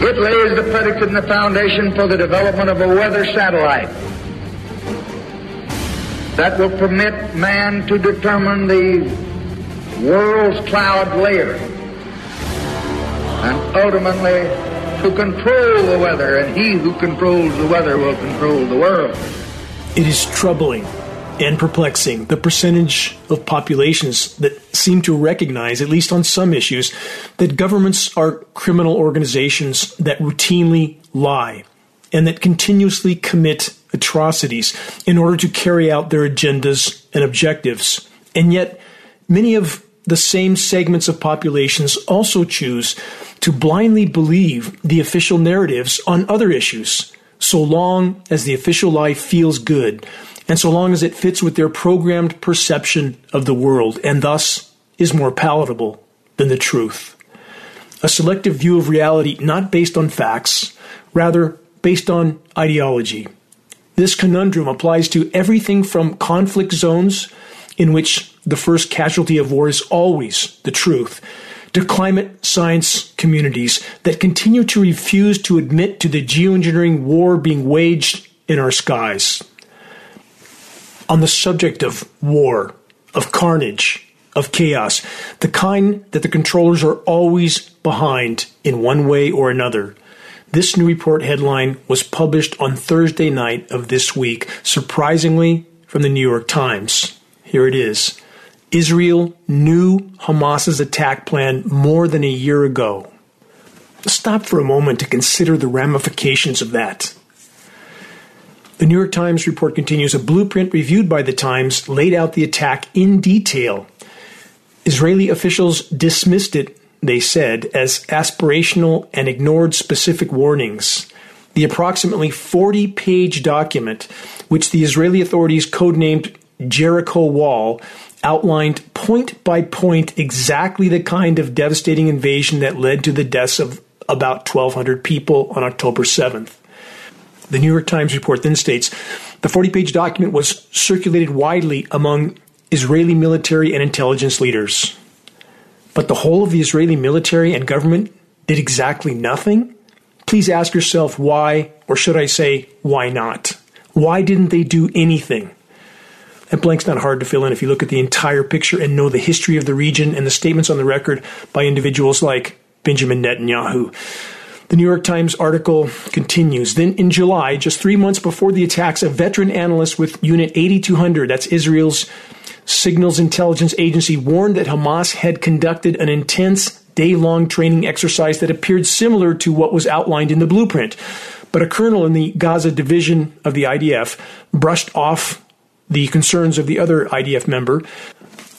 It lays the predicate and the foundation for the development of a weather satellite that will permit man to determine the world's cloud layer and ultimately to control the weather, and he who controls the weather will control the world. It is troubling and perplexing the percentage of populations that seem to recognize, at least on some issues, that governments are criminal organizations that routinely lie and that continuously commit atrocities in order to carry out their agendas and objectives. And yet, many of the same segments of populations also choose to blindly believe the official narratives on other issues, so long as the official lie feels good and so long as it fits with their programmed perception of the world, and thus is more palatable than the truth. A selective view of reality not based on facts, rather based on ideology. This conundrum applies to everything from conflict zones, in which the first casualty of war is always the truth, to climate science communities that continue to refuse to admit to the geoengineering war being waged in our skies on the subject of war, of carnage, of chaos, the kind that the controllers are always behind in one way or another. This new report headline was published on Thursday night of this week, surprisingly from the New York Times. Here it is. Israel knew Hamas's attack plan more than a year ago. Stop for a moment to consider the ramifications of that. The New York Times report continues a blueprint reviewed by the Times laid out the attack in detail. Israeli officials dismissed it, they said, as aspirational and ignored specific warnings. The approximately 40 page document, which the Israeli authorities codenamed Jericho Wall, outlined point by point exactly the kind of devastating invasion that led to the deaths of about 1,200 people on October 7th. The New York Times report then states the 40 page document was circulated widely among Israeli military and intelligence leaders. But the whole of the Israeli military and government did exactly nothing? Please ask yourself why, or should I say, why not? Why didn't they do anything? That blank's not hard to fill in if you look at the entire picture and know the history of the region and the statements on the record by individuals like Benjamin Netanyahu. The New York Times article continues. Then in July, just three months before the attacks, a veteran analyst with Unit 8200, that's Israel's signals intelligence agency, warned that Hamas had conducted an intense day long training exercise that appeared similar to what was outlined in the blueprint. But a colonel in the Gaza division of the IDF brushed off the concerns of the other IDF member,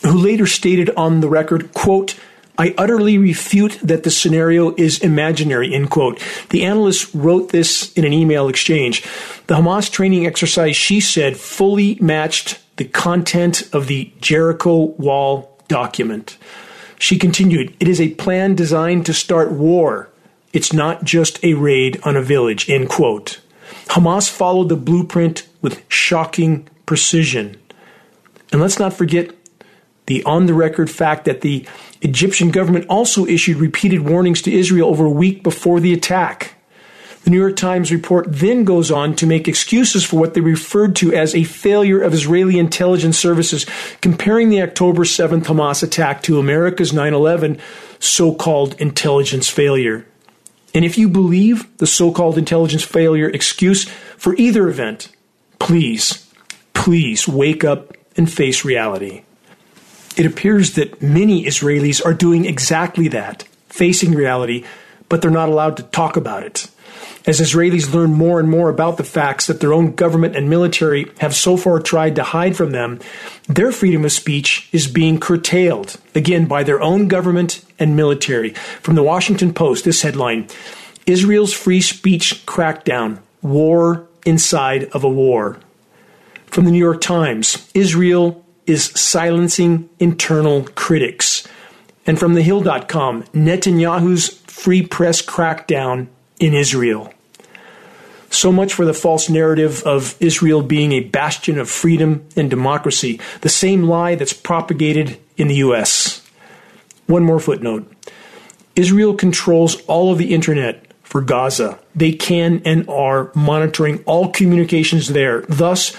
who later stated on the record, quote, I utterly refute that the scenario is imaginary, end quote. The analyst wrote this in an email exchange. The Hamas training exercise, she said, fully matched the content of the Jericho Wall document. She continued, It is a plan designed to start war. It's not just a raid on a village, end quote. Hamas followed the blueprint with shocking precision. And let's not forget the on the record fact that the Egyptian government also issued repeated warnings to Israel over a week before the attack. The New York Times report then goes on to make excuses for what they referred to as a failure of Israeli intelligence services, comparing the October 7th Hamas attack to America's 9 11 so called intelligence failure. And if you believe the so called intelligence failure excuse for either event, please, please wake up and face reality. It appears that many Israelis are doing exactly that, facing reality, but they're not allowed to talk about it. As Israelis learn more and more about the facts that their own government and military have so far tried to hide from them, their freedom of speech is being curtailed, again, by their own government and military. From the Washington Post, this headline Israel's free speech crackdown, war inside of a war. From the New York Times, Israel is silencing internal critics. And from thehill.com, Netanyahu's free press crackdown in Israel. So much for the false narrative of Israel being a bastion of freedom and democracy, the same lie that's propagated in the U.S. One more footnote Israel controls all of the internet for Gaza. They can and are monitoring all communications there. Thus,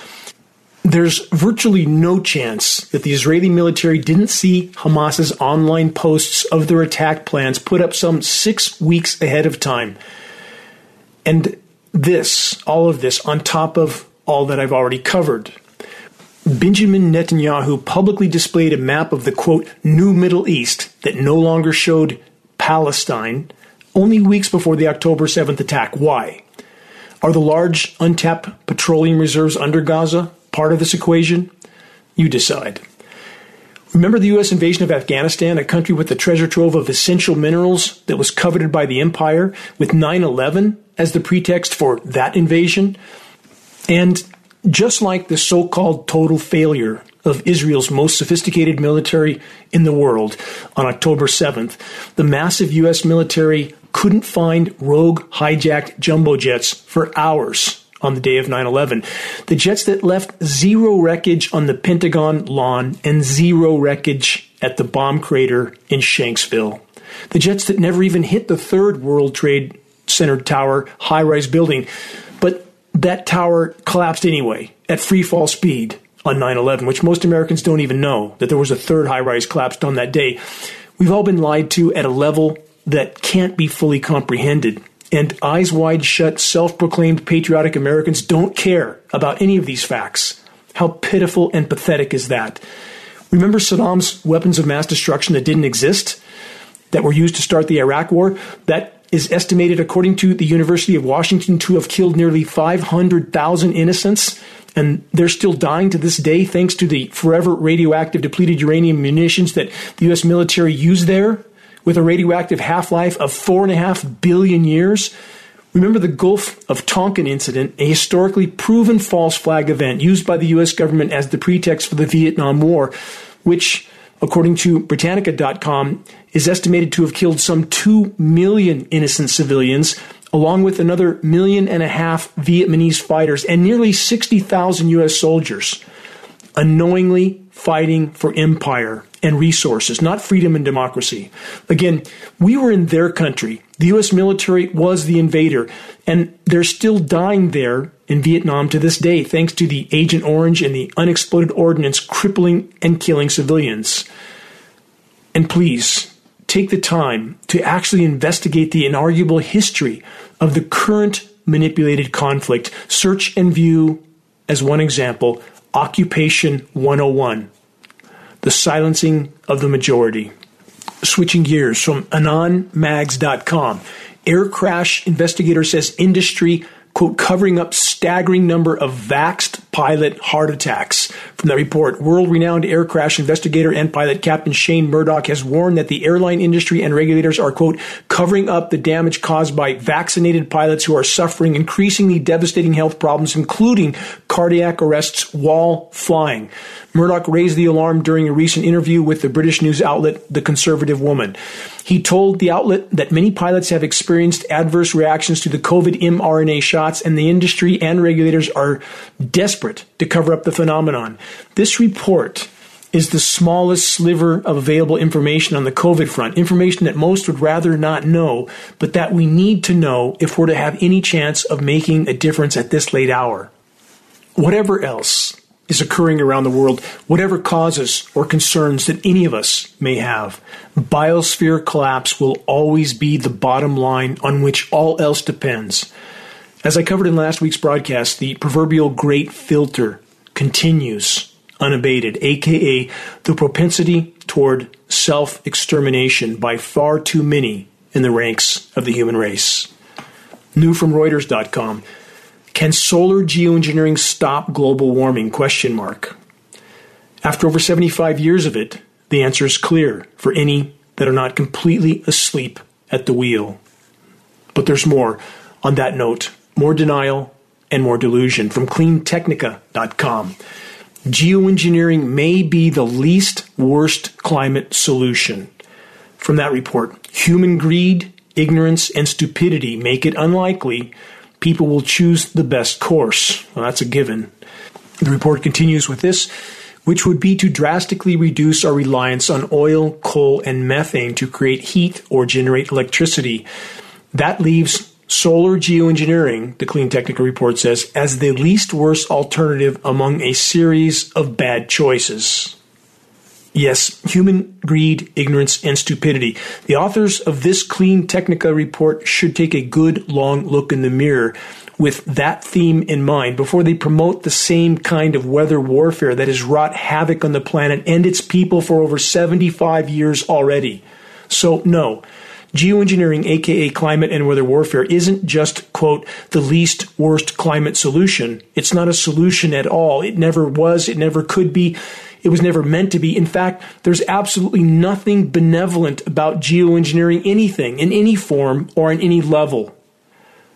there's virtually no chance that the Israeli military didn't see Hamas's online posts of their attack plans put up some six weeks ahead of time. And this, all of this, on top of all that I've already covered. Benjamin Netanyahu publicly displayed a map of the quote, new Middle East that no longer showed Palestine only weeks before the October 7th attack. Why? Are the large untapped petroleum reserves under Gaza part of this equation? You decide. Remember the U.S. invasion of Afghanistan, a country with a treasure trove of essential minerals that was coveted by the empire, with 9 11 as the pretext for that invasion? And just like the so called total failure of Israel's most sophisticated military in the world on October 7th, the massive U.S. military couldn't find rogue hijacked jumbo jets for hours on the day of 9 11. The jets that left zero wreckage on the Pentagon lawn and zero wreckage at the bomb crater in Shanksville. The jets that never even hit the third World Trade Center tower high rise building. But that tower collapsed anyway at free fall speed on 9 11, which most Americans don't even know that there was a third high rise collapsed on that day. We've all been lied to at a level that can't be fully comprehended. And eyes wide shut, self proclaimed patriotic Americans don't care about any of these facts. How pitiful and pathetic is that? Remember Saddam's weapons of mass destruction that didn't exist, that were used to start the Iraq War? That is estimated, according to the University of Washington, to have killed nearly 500,000 innocents. And they're still dying to this day thanks to the forever radioactive depleted uranium munitions that the U.S. military used there with a radioactive half life of four and a half billion years. Remember the Gulf of Tonkin incident, a historically proven false flag event used by the U.S. government as the pretext for the Vietnam War, which, according to Britannica.com, is estimated to have killed some 2 million innocent civilians, along with another million and a half Vietnamese fighters and nearly 60,000 U.S. soldiers, unknowingly fighting for empire and resources, not freedom and democracy. Again, we were in their country. The U.S. military was the invader, and they're still dying there in Vietnam to this day, thanks to the Agent Orange and the unexploded ordnance crippling and killing civilians. And please, take the time to actually investigate the inarguable history of the current manipulated conflict. Search and view, as one example, Occupation 101 the silencing of the majority. Switching gears from AnonMags.com. Air crash investigator says industry quote, covering up staggering number of vaxed pilot heart attacks. From that report, world-renowned air crash investigator and pilot Captain Shane Murdock has warned that the airline industry and regulators are, quote, covering up the damage caused by vaccinated pilots who are suffering increasingly devastating health problems, including cardiac arrests while flying. Murdock raised the alarm during a recent interview with the British news outlet The Conservative Woman. He told the outlet that many pilots have experienced adverse reactions to the COVID mRNA shots, and the industry and regulators are desperate to cover up the phenomenon. This report is the smallest sliver of available information on the COVID front, information that most would rather not know, but that we need to know if we're to have any chance of making a difference at this late hour. Whatever else, is occurring around the world, whatever causes or concerns that any of us may have. Biosphere collapse will always be the bottom line on which all else depends. As I covered in last week's broadcast, the proverbial great filter continues unabated, aka the propensity toward self extermination by far too many in the ranks of the human race. New from Reuters.com. Can solar geoengineering stop global warming? Question mark. After over 75 years of it, the answer is clear for any that are not completely asleep at the wheel. But there's more. On that note, more denial and more delusion from cleantechnica.com. Geoengineering may be the least worst climate solution. From that report, human greed, ignorance, and stupidity make it unlikely people will choose the best course. Well, that's a given. The report continues with this, which would be to drastically reduce our reliance on oil, coal, and methane to create heat or generate electricity. That leaves solar geoengineering, the Clean Technica report says, as the least worst alternative among a series of bad choices. Yes, human greed, ignorance, and stupidity. The authors of this Clean Technica report should take a good long look in the mirror with that theme in mind before they promote the same kind of weather warfare that has wrought havoc on the planet and its people for over 75 years already. So, no, geoengineering, aka climate and weather warfare, isn't just, quote, the least worst climate solution. It's not a solution at all. It never was, it never could be. It was never meant to be. In fact, there's absolutely nothing benevolent about geoengineering anything in any form or on any level.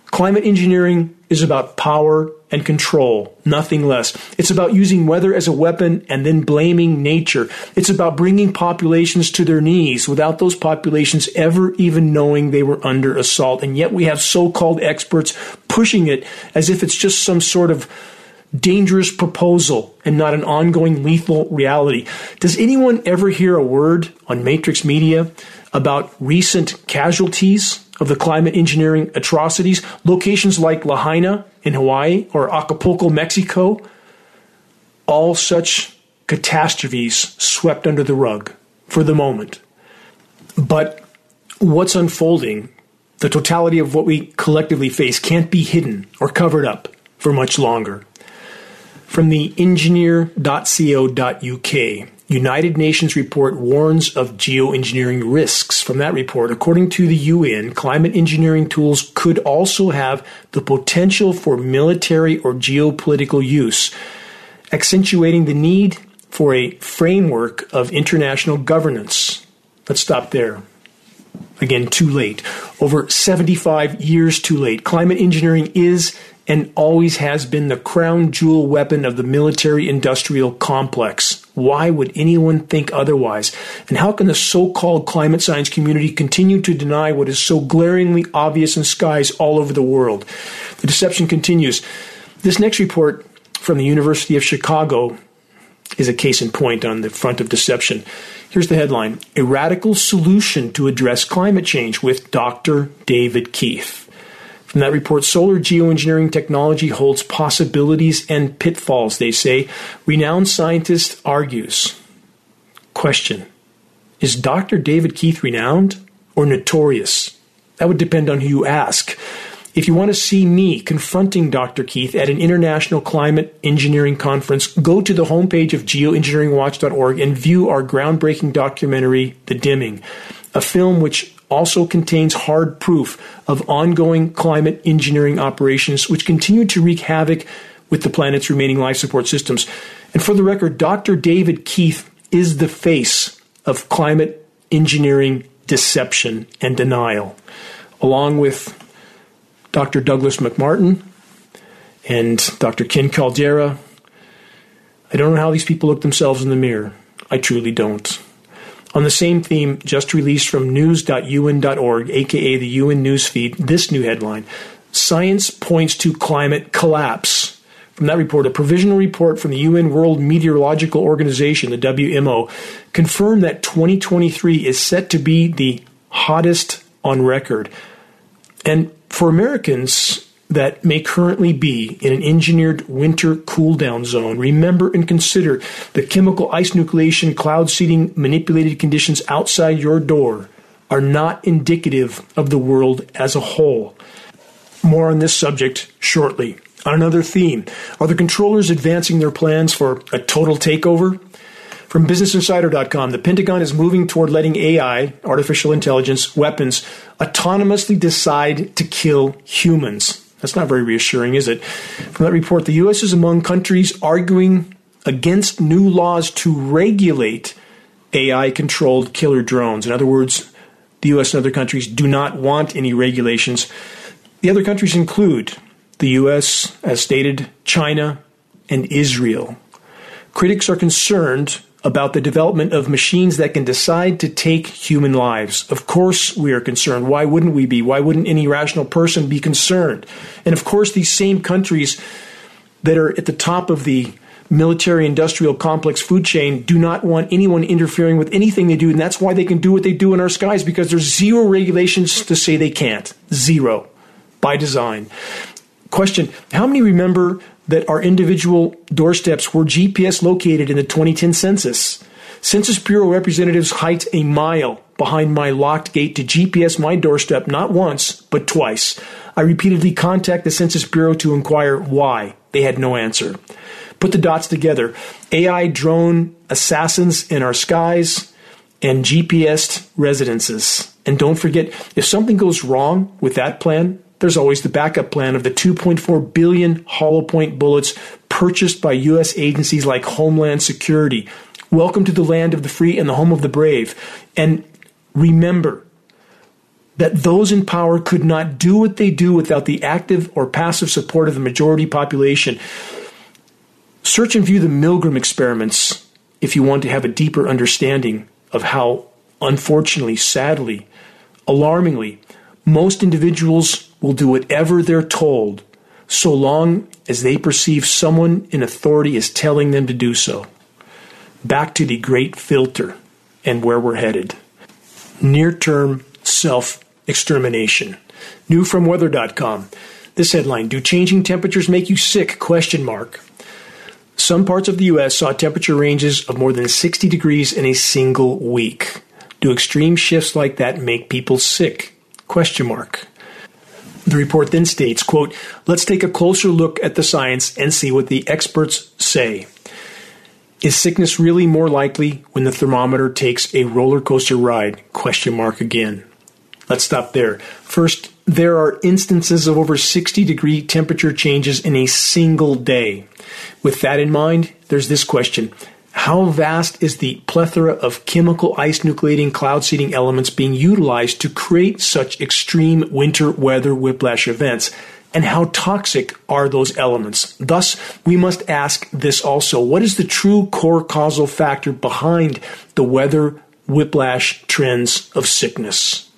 Climate engineering is about power and control, nothing less. It's about using weather as a weapon and then blaming nature. It's about bringing populations to their knees without those populations ever even knowing they were under assault. And yet we have so called experts pushing it as if it's just some sort of dangerous proposal and not an ongoing lethal reality. Does anyone ever hear a word on Matrix Media about recent casualties of the climate engineering atrocities, locations like Lahaina in Hawaii or Acapulco, Mexico, all such catastrophes swept under the rug for the moment. But what's unfolding, the totality of what we collectively face, can't be hidden or covered up for much longer. From the engineer.co.uk, United Nations report warns of geoengineering risks. From that report, according to the UN, climate engineering tools could also have the potential for military or geopolitical use, accentuating the need for a framework of international governance. Let's stop there. Again, too late. Over 75 years too late. Climate engineering is and always has been the crown jewel weapon of the military industrial complex. Why would anyone think otherwise? And how can the so called climate science community continue to deny what is so glaringly obvious in skies all over the world? The deception continues. This next report from the University of Chicago is a case in point on the front of deception. Here's the headline A Radical Solution to Address Climate Change with Dr. David Keith. From that report, solar geoengineering technology holds possibilities and pitfalls, they say. Renowned scientist argues. Question Is Dr. David Keith renowned or notorious? That would depend on who you ask. If you want to see me confronting Dr. Keith at an international climate engineering conference, go to the homepage of geoengineeringwatch.org and view our groundbreaking documentary, The Dimming, a film which also contains hard proof of ongoing climate engineering operations which continue to wreak havoc with the planet's remaining life support systems. And for the record, Dr. David Keith is the face of climate engineering deception and denial, along with Dr. Douglas MacMartin and Dr. Ken Caldeira. I don't know how these people look themselves in the mirror. I truly don't. On the same theme, just released from news.un.org, aka the UN newsfeed, this new headline Science points to climate collapse. From that report, a provisional report from the UN World Meteorological Organization, the WMO, confirmed that 2023 is set to be the hottest on record. And for Americans, that may currently be in an engineered winter cool down zone, remember and consider the chemical ice nucleation, cloud seeding, manipulated conditions outside your door are not indicative of the world as a whole. More on this subject shortly. On another theme, are the controllers advancing their plans for a total takeover? From BusinessInsider.com, the Pentagon is moving toward letting AI, artificial intelligence, weapons, autonomously decide to kill humans. That's not very reassuring, is it? From that report, the U.S. is among countries arguing against new laws to regulate AI controlled killer drones. In other words, the U.S. and other countries do not want any regulations. The other countries include the U.S., as stated, China, and Israel. Critics are concerned about the development of machines that can decide to take human lives. Of course, we are concerned. Why wouldn't we be? Why wouldn't any rational person be concerned? And of course, these same countries that are at the top of the military industrial complex food chain do not want anyone interfering with anything they do. And that's why they can do what they do in our skies because there's zero regulations to say they can't. Zero by design. Question How many remember that our individual doorsteps were GPS located in the 2010 census? Census Bureau representatives hiked a mile behind my locked gate to GPS my doorstep not once, but twice. I repeatedly contacted the Census Bureau to inquire why. They had no answer. Put the dots together. AI drone assassins in our skies and GPS residences. And don't forget, if something goes wrong with that plan, there's always the backup plan of the 2.4 billion hollow point bullets purchased by U.S. agencies like Homeland Security. Welcome to the land of the free and the home of the brave. And remember that those in power could not do what they do without the active or passive support of the majority population. Search and view the Milgram experiments if you want to have a deeper understanding of how, unfortunately, sadly, alarmingly, most individuals will do whatever they're told so long as they perceive someone in authority is telling them to do so. Back to the great filter and where we're headed. Near term self extermination. New from weather.com. This headline, do changing temperatures make you sick? Question mark. Some parts of the U.S. saw temperature ranges of more than 60 degrees in a single week. Do extreme shifts like that make people sick? Question mark. The report then states, quote, let's take a closer look at the science and see what the experts say. Is sickness really more likely when the thermometer takes a roller coaster ride? Question mark again. Let's stop there. First, there are instances of over 60 degree temperature changes in a single day. With that in mind, there's this question How vast is the plethora of chemical ice nucleating cloud seeding elements being utilized to create such extreme winter weather whiplash events? And how toxic are those elements? Thus, we must ask this also What is the true core causal factor behind the weather whiplash trends of sickness?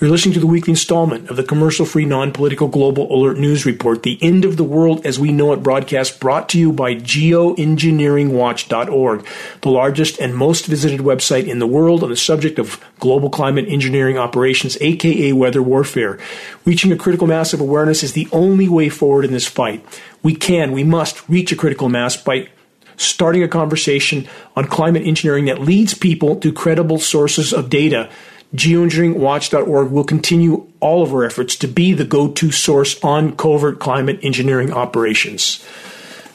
You're listening to the weekly installment of the commercial free, non political global alert news report, The End of the World as We Know It broadcast, brought to you by geoengineeringwatch.org, the largest and most visited website in the world on the subject of global climate engineering operations, aka weather warfare. Reaching a critical mass of awareness is the only way forward in this fight. We can, we must reach a critical mass by starting a conversation on climate engineering that leads people to credible sources of data geoengineeringwatch.org will continue all of our efforts to be the go to source on covert climate engineering operations.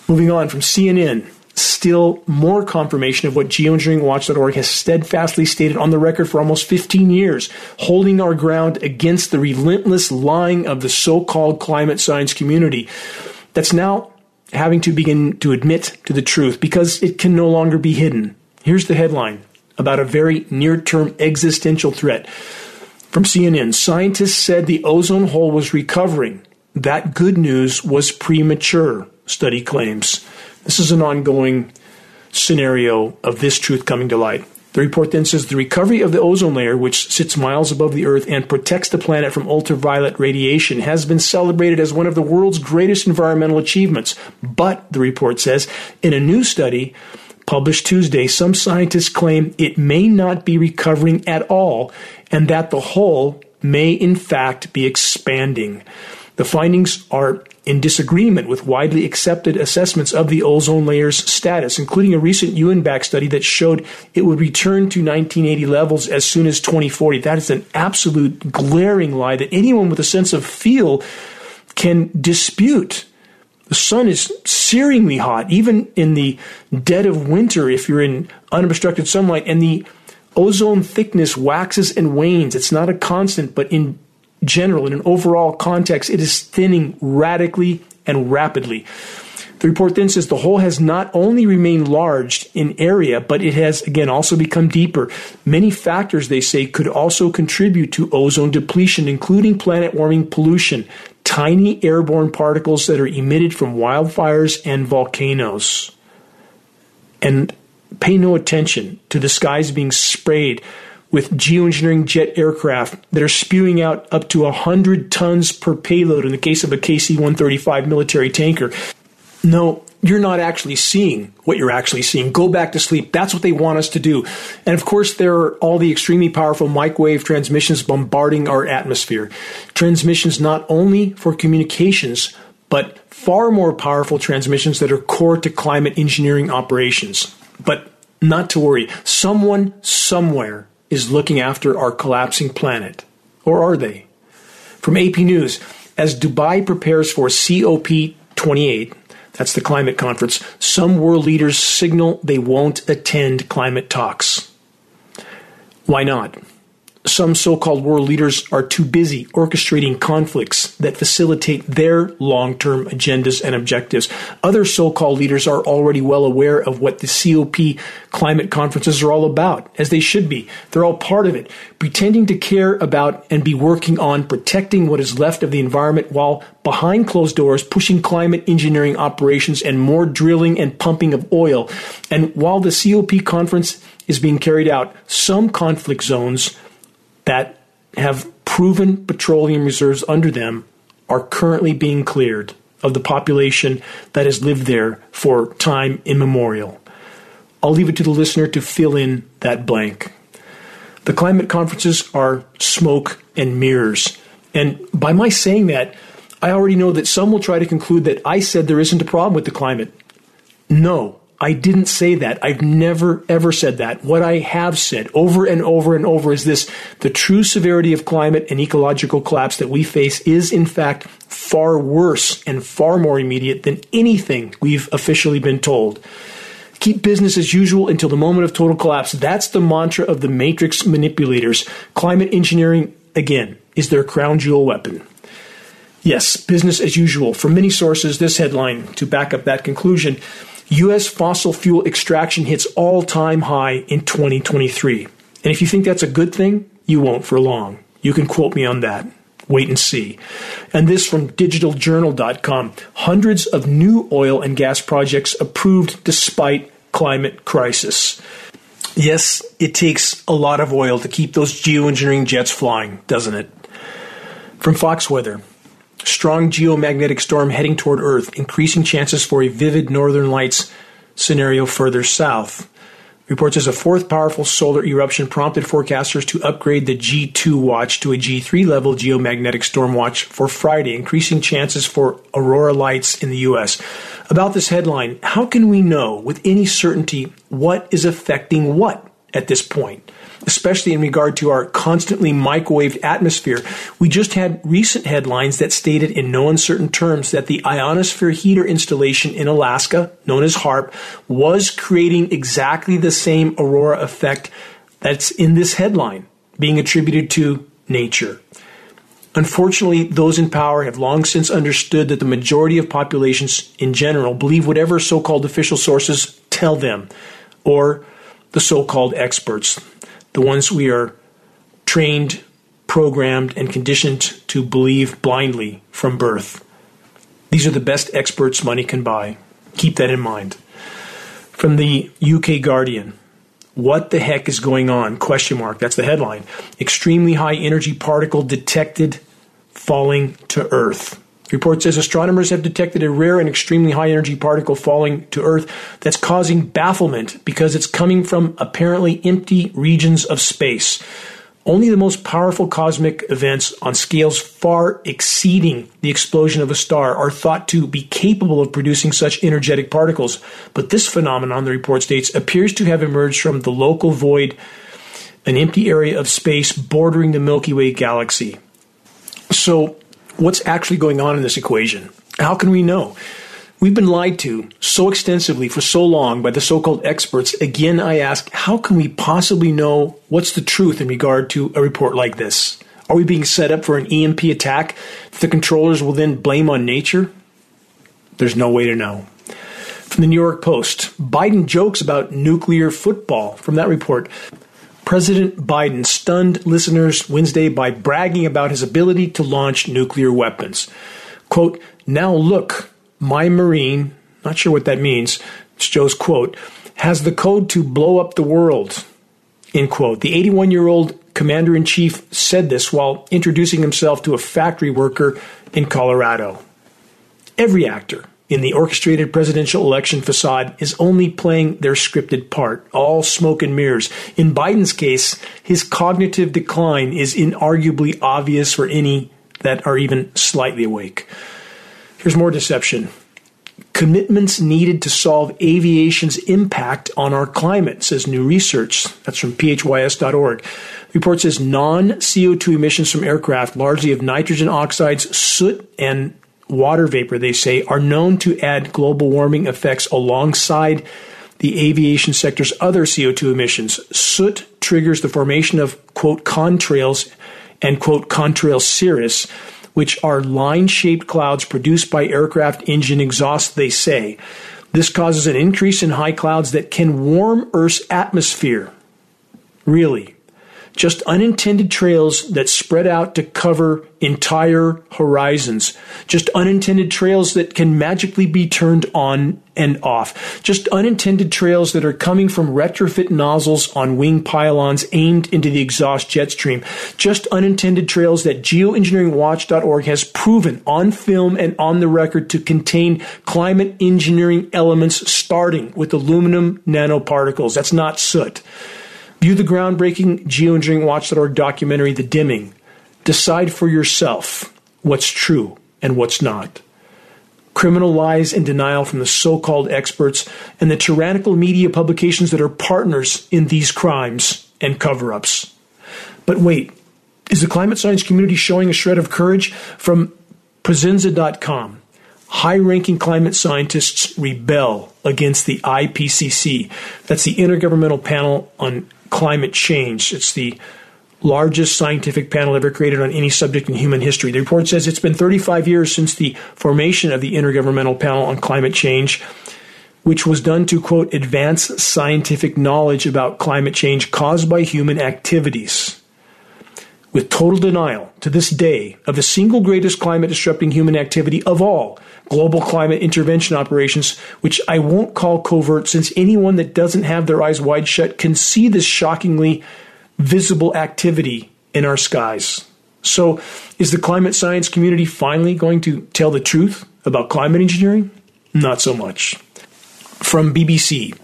Moving on from CNN, still more confirmation of what geoengineeringwatch.org has steadfastly stated on the record for almost 15 years, holding our ground against the relentless lying of the so called climate science community that's now having to begin to admit to the truth because it can no longer be hidden. Here's the headline about a very near term existential threat. From CNN, scientists said the ozone hole was recovering. That good news was premature, study claims. This is an ongoing scenario of this truth coming to light. The report then says the recovery of the ozone layer, which sits miles above the Earth and protects the planet from ultraviolet radiation, has been celebrated as one of the world's greatest environmental achievements. But, the report says, in a new study, published Tuesday, some scientists claim it may not be recovering at all and that the hole may in fact be expanding. The findings are in disagreement with widely accepted assessments of the ozone layer's status, including a recent UN backed study that showed it would return to 1980 levels as soon as 2040. That is an absolute glaring lie that anyone with a sense of feel can dispute The sun is searingly hot, even in the dead of winter if you're in unobstructed sunlight, and the ozone thickness waxes and wanes. It's not a constant, but in general, in an overall context, it is thinning radically and rapidly. The report then says the hole has not only remained large in area, but it has again also become deeper. Many factors, they say, could also contribute to ozone depletion, including planet warming pollution, tiny airborne particles that are emitted from wildfires and volcanoes. And pay no attention to the skies being sprayed with geoengineering jet aircraft that are spewing out up to 100 tons per payload in the case of a KC 135 military tanker. No, you're not actually seeing what you're actually seeing. Go back to sleep. That's what they want us to do. And of course, there are all the extremely powerful microwave transmissions bombarding our atmosphere. Transmissions not only for communications, but far more powerful transmissions that are core to climate engineering operations. But not to worry. Someone somewhere is looking after our collapsing planet. Or are they? From AP News, as Dubai prepares for COP28, that's the climate conference. Some world leaders signal they won't attend climate talks. Why not? Some so called world leaders are too busy orchestrating conflicts that facilitate their long term agendas and objectives. Other so called leaders are already well aware of what the COP climate conferences are all about, as they should be. They're all part of it, pretending to care about and be working on protecting what is left of the environment while behind closed doors pushing climate engineering operations and more drilling and pumping of oil. And while the COP conference is being carried out, some conflict zones that have proven petroleum reserves under them are currently being cleared of the population that has lived there for time immemorial. I'll leave it to the listener to fill in that blank. The climate conferences are smoke and mirrors. And by my saying that, I already know that some will try to conclude that I said there isn't a problem with the climate. No, I didn't say that. I've never, ever said that. What I have said over and over and over is this the true severity of climate and ecological collapse that we face is, in fact, far worse and far more immediate than anything we've officially been told. Keep business as usual until the moment of total collapse. That's the mantra of the matrix manipulators. Climate engineering, again, is their crown jewel weapon. Yes, business as usual. From many sources, this headline to back up that conclusion U.S. fossil fuel extraction hits all time high in 2023. And if you think that's a good thing, you won't for long. You can quote me on that. Wait and see. And this from digitaljournal.com. Hundreds of new oil and gas projects approved despite climate crisis. Yes, it takes a lot of oil to keep those geoengineering jets flying, doesn't it? From Fox Weather. Strong geomagnetic storm heading toward Earth, increasing chances for a vivid northern lights scenario further south. Reports as a fourth powerful solar eruption prompted forecasters to upgrade the G2 watch to a G3 level geomagnetic storm watch for Friday, increasing chances for aurora lights in the U.S. About this headline, how can we know with any certainty what is affecting what at this point? especially in regard to our constantly microwaved atmosphere. We just had recent headlines that stated in no uncertain terms that the ionosphere heater installation in Alaska, known as HAARP, was creating exactly the same aurora effect that's in this headline, being attributed to nature. Unfortunately, those in power have long since understood that the majority of populations in general believe whatever so called official sources tell them, or the so called experts the ones we are trained, programmed, and conditioned to believe blindly from birth. These are the best experts money can buy. Keep that in mind. From the UK Guardian, what the heck is going on? Question mark. That's the headline. Extremely high energy particle detected falling to Earth. Report says astronomers have detected a rare and extremely high energy particle falling to Earth that's causing bafflement because it's coming from apparently empty regions of space. Only the most powerful cosmic events on scales far exceeding the explosion of a star are thought to be capable of producing such energetic particles. But this phenomenon, the report states, appears to have emerged from the local void, an empty area of space bordering the Milky Way galaxy. So, what's actually going on in this equation? How can we know? We've been lied to so extensively for so long by the so called experts. Again, I ask, how can we possibly know what's the truth in regard to a report like this? Are we being set up for an EMP attack that the controllers will then blame on nature? There's no way to know. From the New York Post, Biden jokes about nuclear football. From that report, President Biden stunned listeners Wednesday by bragging about his ability to launch nuclear weapons. Quote, now look, my Marine, not sure what that means, it's Joe's quote, has the code to blow up the world. End quote. The 81 year old commander in chief said this while introducing himself to a factory worker in Colorado. Every actor in the orchestrated presidential election facade is only playing their scripted part, all smoke and mirrors. In Biden's case, his cognitive decline is inarguably obvious for any that are even slightly awake. Here's more deception. Commitments needed to solve aviation's impact on our climate, says new research. That's from phys.org. The report says non CO2 emissions from aircraft, largely of nitrogen oxides, soot, and water vapor, they say, are known to add global warming effects alongside the aviation sector's other CO2 emissions. Soot triggers the formation of, quote, contrails and, quote, contrail cirrus, which are line shaped clouds produced by aircraft engine exhaust, they say. This causes an increase in high clouds that can warm Earth's atmosphere. Really? Just unintended trails that spread out to cover entire horizons, just unintended trails that can magically be turned on and off, just unintended trails that are coming from retrofit nozzles on wing pylons aimed into the exhaust jet stream, just unintended trails that geoengineeringwatch.org has proven on film and on the record to contain climate engineering elements starting with aluminum nanoparticles. That's not soot. View the groundbreaking geoengineeringwatch.org documentary, The Dimming. Decide for yourself what's true and what's not. Criminal lies and denial from the so called experts and the tyrannical media publications that are partners in these crimes and cover ups. But wait, is the climate science community showing a shred of courage? From Pressenza.com, high ranking climate scientists rebel against the IPCC. That's the Intergovernmental Panel on climate change. It's the largest scientific panel ever created on any subject in human history. The report says it's been 35 years since the formation of the Intergovernmental Panel on Climate Change, which was done to, quote, advance scientific knowledge about climate change caused by human activities. With total denial to this day of the single greatest climate disrupting human activity of all, global climate intervention operations, which I won't call covert since anyone that doesn't have their eyes wide shut can see this shockingly visible activity in our skies. So, is the climate science community finally going to tell the truth about climate engineering? Not so much. From BBC,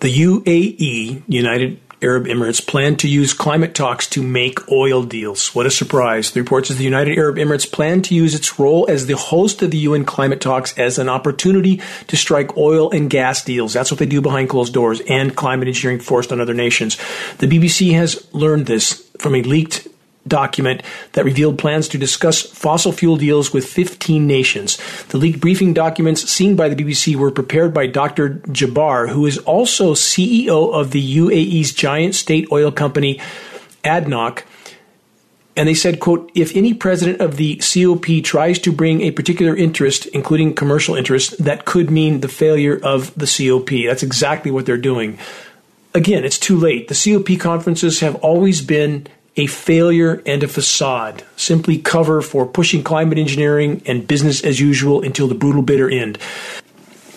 the UAE, United Arab Emirates plan to use climate talks to make oil deals. What a surprise. The report says the United Arab Emirates plan to use its role as the host of the UN climate talks as an opportunity to strike oil and gas deals. That's what they do behind closed doors and climate engineering forced on other nations. The BBC has learned this from a leaked document that revealed plans to discuss fossil fuel deals with 15 nations. The leaked briefing documents seen by the BBC were prepared by Dr. Jaber, who is also CEO of the UAE's giant state oil company, ADNOC. And they said, quote, if any president of the COP tries to bring a particular interest, including commercial interest, that could mean the failure of the COP. That's exactly what they're doing. Again, it's too late. The COP conferences have always been a failure and a facade, simply cover for pushing climate engineering and business as usual until the brutal bitter end.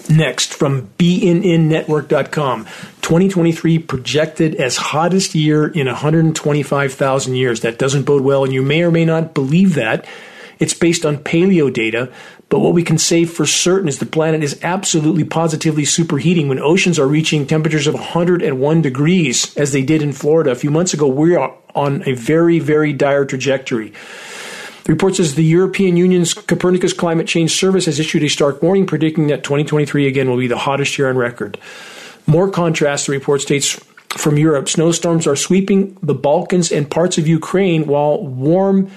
Next, from BNNNetwork.com, 2023 projected as hottest year in 125,000 years. That doesn't bode well, and you may or may not believe that. It's based on paleo data, but what we can say for certain is the planet is absolutely positively superheating when oceans are reaching temperatures of 101 degrees, as they did in Florida a few months ago. We are on a very, very dire trajectory. The report says the European Union's Copernicus Climate Change Service has issued a stark warning predicting that 2023 again will be the hottest year on record. More contrast, the report states from Europe, snowstorms are sweeping the Balkans and parts of Ukraine while warm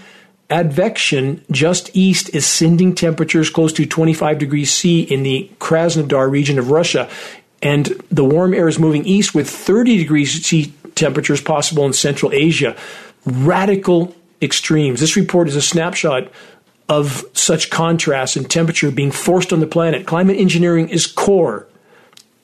Advection, just east, is sending temperatures close to 25 degrees C in the Krasnodar region of Russia. And the warm air is moving east with 30 degrees C temperatures possible in Central Asia. Radical extremes. This report is a snapshot of such contrast in temperature being forced on the planet. Climate engineering is core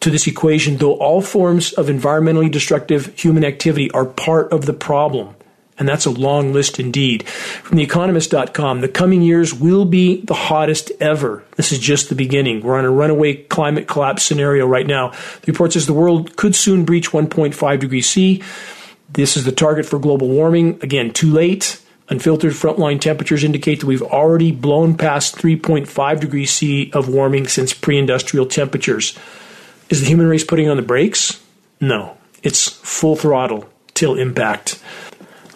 to this equation, though all forms of environmentally destructive human activity are part of the problem. And that's a long list indeed. From theeconomist.com, the coming years will be the hottest ever. This is just the beginning. We're on a runaway climate collapse scenario right now. The report says the world could soon breach 1.5 degrees C. This is the target for global warming. Again, too late. Unfiltered frontline temperatures indicate that we've already blown past 3.5 degrees C of warming since pre industrial temperatures. Is the human race putting on the brakes? No. It's full throttle till impact.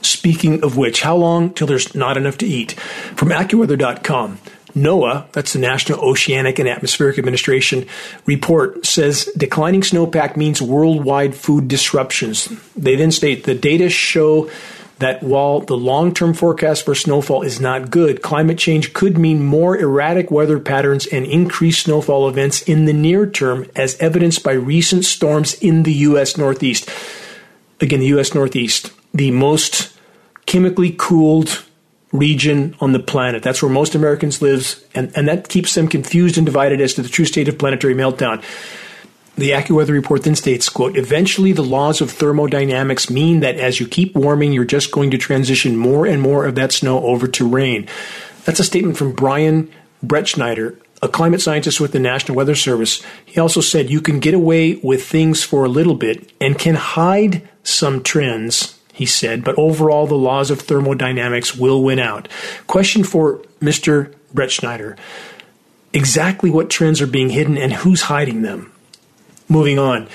Speaking of which, how long till there's not enough to eat? From AccuWeather.com. NOAA, that's the National Oceanic and Atmospheric Administration report, says declining snowpack means worldwide food disruptions. They then state the data show that while the long term forecast for snowfall is not good, climate change could mean more erratic weather patterns and increased snowfall events in the near term, as evidenced by recent storms in the U.S. Northeast. Again, the U.S. Northeast, the most chemically cooled region on the planet. That's where most Americans live, and, and that keeps them confused and divided as to the true state of planetary meltdown. The AccuWeather report then states, quote, eventually the laws of thermodynamics mean that as you keep warming, you're just going to transition more and more of that snow over to rain. That's a statement from Brian Brettschneider, a climate scientist with the National Weather Service. He also said you can get away with things for a little bit and can hide some trends he said, but overall the laws of thermodynamics will win out. Question for Mr. Brettschneider Exactly what trends are being hidden and who's hiding them? Moving on.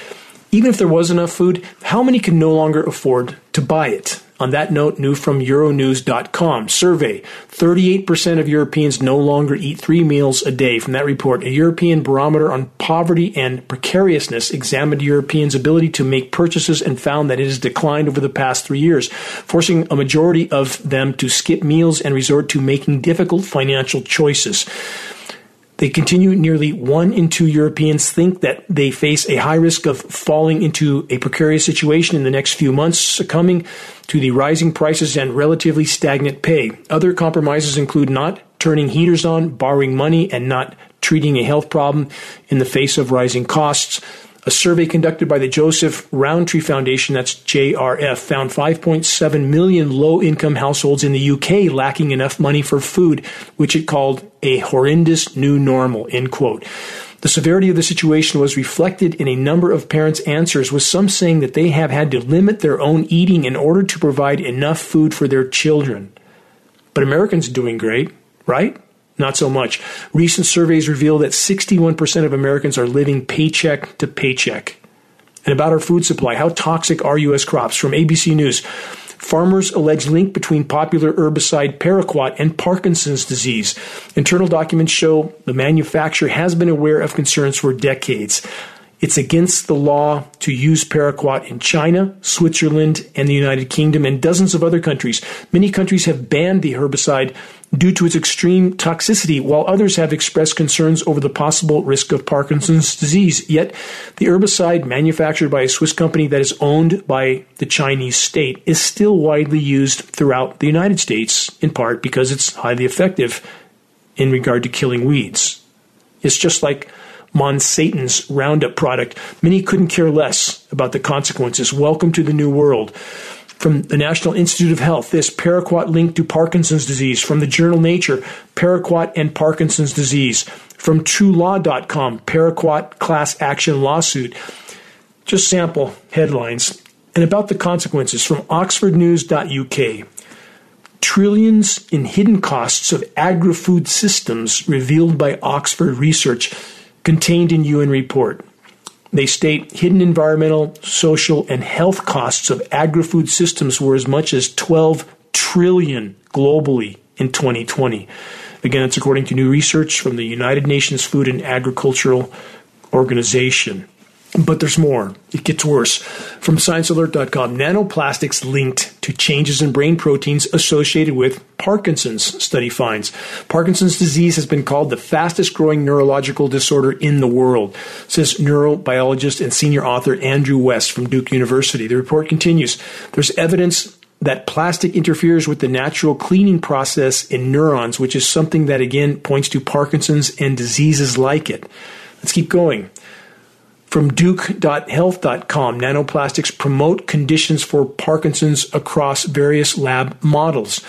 Even if there was enough food, how many can no longer afford to buy it? On that note, new from Euronews.com survey 38% of Europeans no longer eat three meals a day. From that report, a European barometer on poverty and precariousness examined Europeans' ability to make purchases and found that it has declined over the past three years, forcing a majority of them to skip meals and resort to making difficult financial choices. They continue, nearly one in two Europeans think that they face a high risk of falling into a precarious situation in the next few months, succumbing to the rising prices and relatively stagnant pay. Other compromises include not turning heaters on, borrowing money, and not treating a health problem in the face of rising costs. A survey conducted by the Joseph Rowntree Foundation, that's JRF, found 5.7 million low income households in the UK lacking enough money for food, which it called a horrendous new normal, end quote. The severity of the situation was reflected in a number of parents' answers, with some saying that they have had to limit their own eating in order to provide enough food for their children. But Americans are doing great, right? Not so much. Recent surveys reveal that 61% of Americans are living paycheck to paycheck. And about our food supply, how toxic are U.S. crops? From ABC News. Farmers allege link between popular herbicide paraquat and Parkinson's disease. Internal documents show the manufacturer has been aware of concerns for decades. It's against the law to use paraquat in China, Switzerland, and the United Kingdom, and dozens of other countries. Many countries have banned the herbicide due to its extreme toxicity, while others have expressed concerns over the possible risk of Parkinson's disease. Yet, the herbicide manufactured by a Swiss company that is owned by the Chinese state is still widely used throughout the United States, in part because it's highly effective in regard to killing weeds. It's just like Monsanto's Roundup product. Many couldn't care less about the consequences. Welcome to the new world. From the National Institute of Health, this paraquat linked to Parkinson's disease. From the journal Nature, paraquat and Parkinson's disease. From TrueLaw.com, paraquat class action lawsuit. Just sample headlines. And about the consequences from OxfordNews.uk. Trillions in hidden costs of agri food systems revealed by Oxford Research contained in UN report. They state hidden environmental, social, and health costs of agri food systems were as much as 12 trillion globally in 2020. Again, it's according to new research from the United Nations Food and Agricultural Organization. But there's more. It gets worse. From ScienceAlert.com, nanoplastics linked to changes in brain proteins associated with Parkinson's, study finds. Parkinson's disease has been called the fastest growing neurological disorder in the world, says neurobiologist and senior author Andrew West from Duke University. The report continues. There's evidence that plastic interferes with the natural cleaning process in neurons, which is something that again points to Parkinson's and diseases like it. Let's keep going. From Duke.health.com, nanoplastics promote conditions for Parkinson's across various lab models.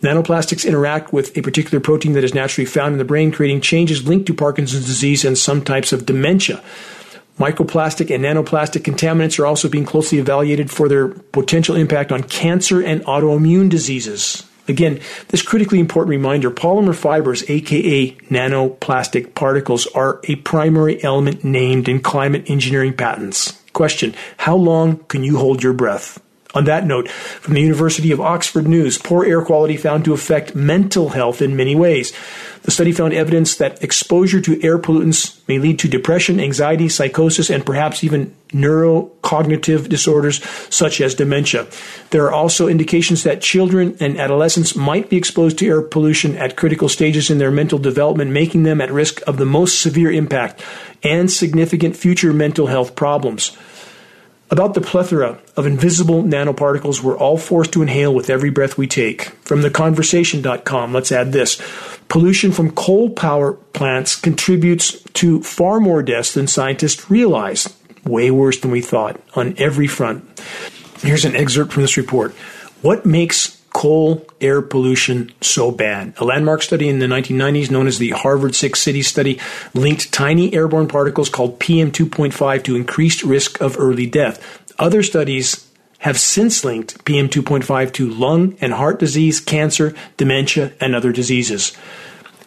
Nanoplastics interact with a particular protein that is naturally found in the brain, creating changes linked to Parkinson's disease and some types of dementia. Microplastic and nanoplastic contaminants are also being closely evaluated for their potential impact on cancer and autoimmune diseases. Again, this critically important reminder polymer fibers, aka nanoplastic particles, are a primary element named in climate engineering patents. Question How long can you hold your breath? On that note, from the University of Oxford News, poor air quality found to affect mental health in many ways. The study found evidence that exposure to air pollutants may lead to depression, anxiety, psychosis, and perhaps even neurocognitive disorders such as dementia. There are also indications that children and adolescents might be exposed to air pollution at critical stages in their mental development, making them at risk of the most severe impact and significant future mental health problems. About the plethora of invisible nanoparticles we're all forced to inhale with every breath we take. From theconversation.com, let's add this. Pollution from coal power plants contributes to far more deaths than scientists realize. Way worse than we thought on every front. Here's an excerpt from this report. What makes coal air pollution so bad? A landmark study in the 1990s, known as the Harvard Six Cities Study, linked tiny airborne particles called PM2.5 to increased risk of early death. Other studies have since linked PM2.5 to lung and heart disease, cancer, dementia, and other diseases.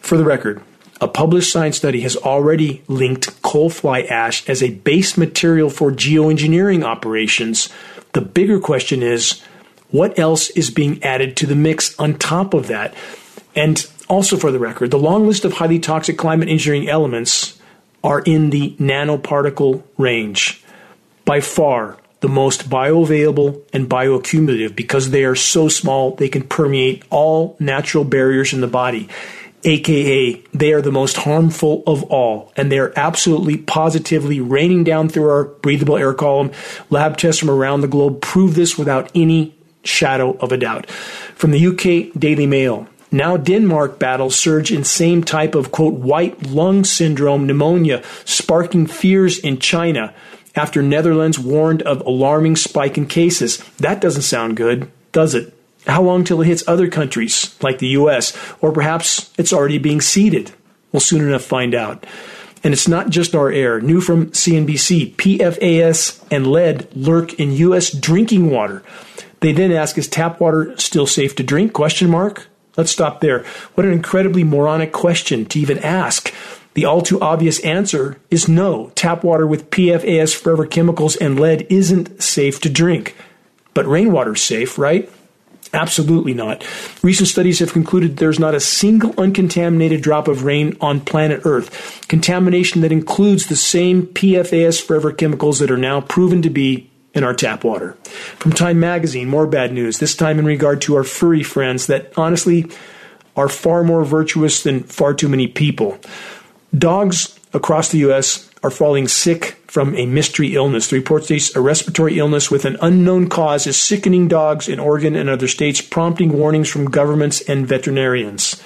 For the record, a published science study has already linked coal fly ash as a base material for geoengineering operations. The bigger question is what else is being added to the mix on top of that? And also, for the record, the long list of highly toxic climate engineering elements are in the nanoparticle range. By far, the most bioavailable and bioaccumulative because they are so small they can permeate all natural barriers in the body aka they are the most harmful of all and they are absolutely positively raining down through our breathable air column lab tests from around the globe prove this without any shadow of a doubt from the uk daily mail now Denmark battles surge in same type of quote white lung syndrome pneumonia sparking fears in China after Netherlands warned of alarming spike in cases. That doesn't sound good, does it? How long till it hits other countries like the US? Or perhaps it's already being seeded? We'll soon enough find out. And it's not just our air. New from CNBC, PFAS and lead lurk in US drinking water. They then ask is tap water still safe to drink? Question mark. Let's stop there. What an incredibly moronic question to even ask. The all too obvious answer is no. Tap water with PFAS, forever chemicals, and lead isn't safe to drink. But rainwater's safe, right? Absolutely not. Recent studies have concluded there's not a single uncontaminated drop of rain on planet Earth. Contamination that includes the same PFAS forever chemicals that are now proven to be in our tap water. From Time Magazine, more bad news, this time in regard to our furry friends that honestly are far more virtuous than far too many people. Dogs across the U.S. are falling sick from a mystery illness. The report states a respiratory illness with an unknown cause is sickening dogs in Oregon and other states, prompting warnings from governments and veterinarians.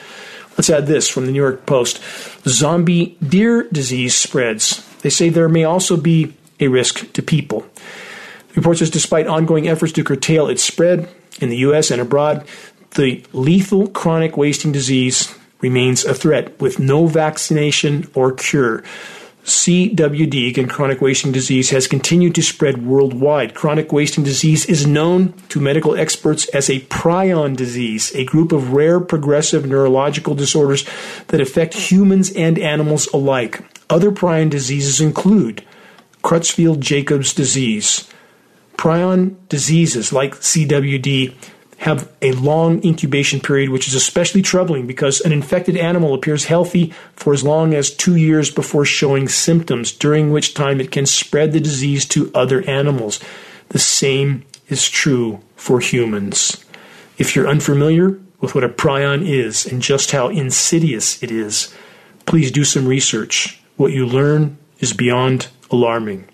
Let's add this from the New York Post. Zombie deer disease spreads. They say there may also be a risk to people. The report says despite ongoing efforts to curtail its spread in the U.S. and abroad, the lethal chronic wasting disease remains a threat with no vaccination or cure. CWD, and chronic wasting disease, has continued to spread worldwide. Chronic wasting disease is known to medical experts as a prion disease, a group of rare progressive neurological disorders that affect humans and animals alike. Other prion diseases include Creutzfeldt Jacobs disease. Prion diseases like CWD have a long incubation period, which is especially troubling because an infected animal appears healthy for as long as two years before showing symptoms, during which time it can spread the disease to other animals. The same is true for humans. If you're unfamiliar with what a prion is and just how insidious it is, please do some research. What you learn is beyond alarming.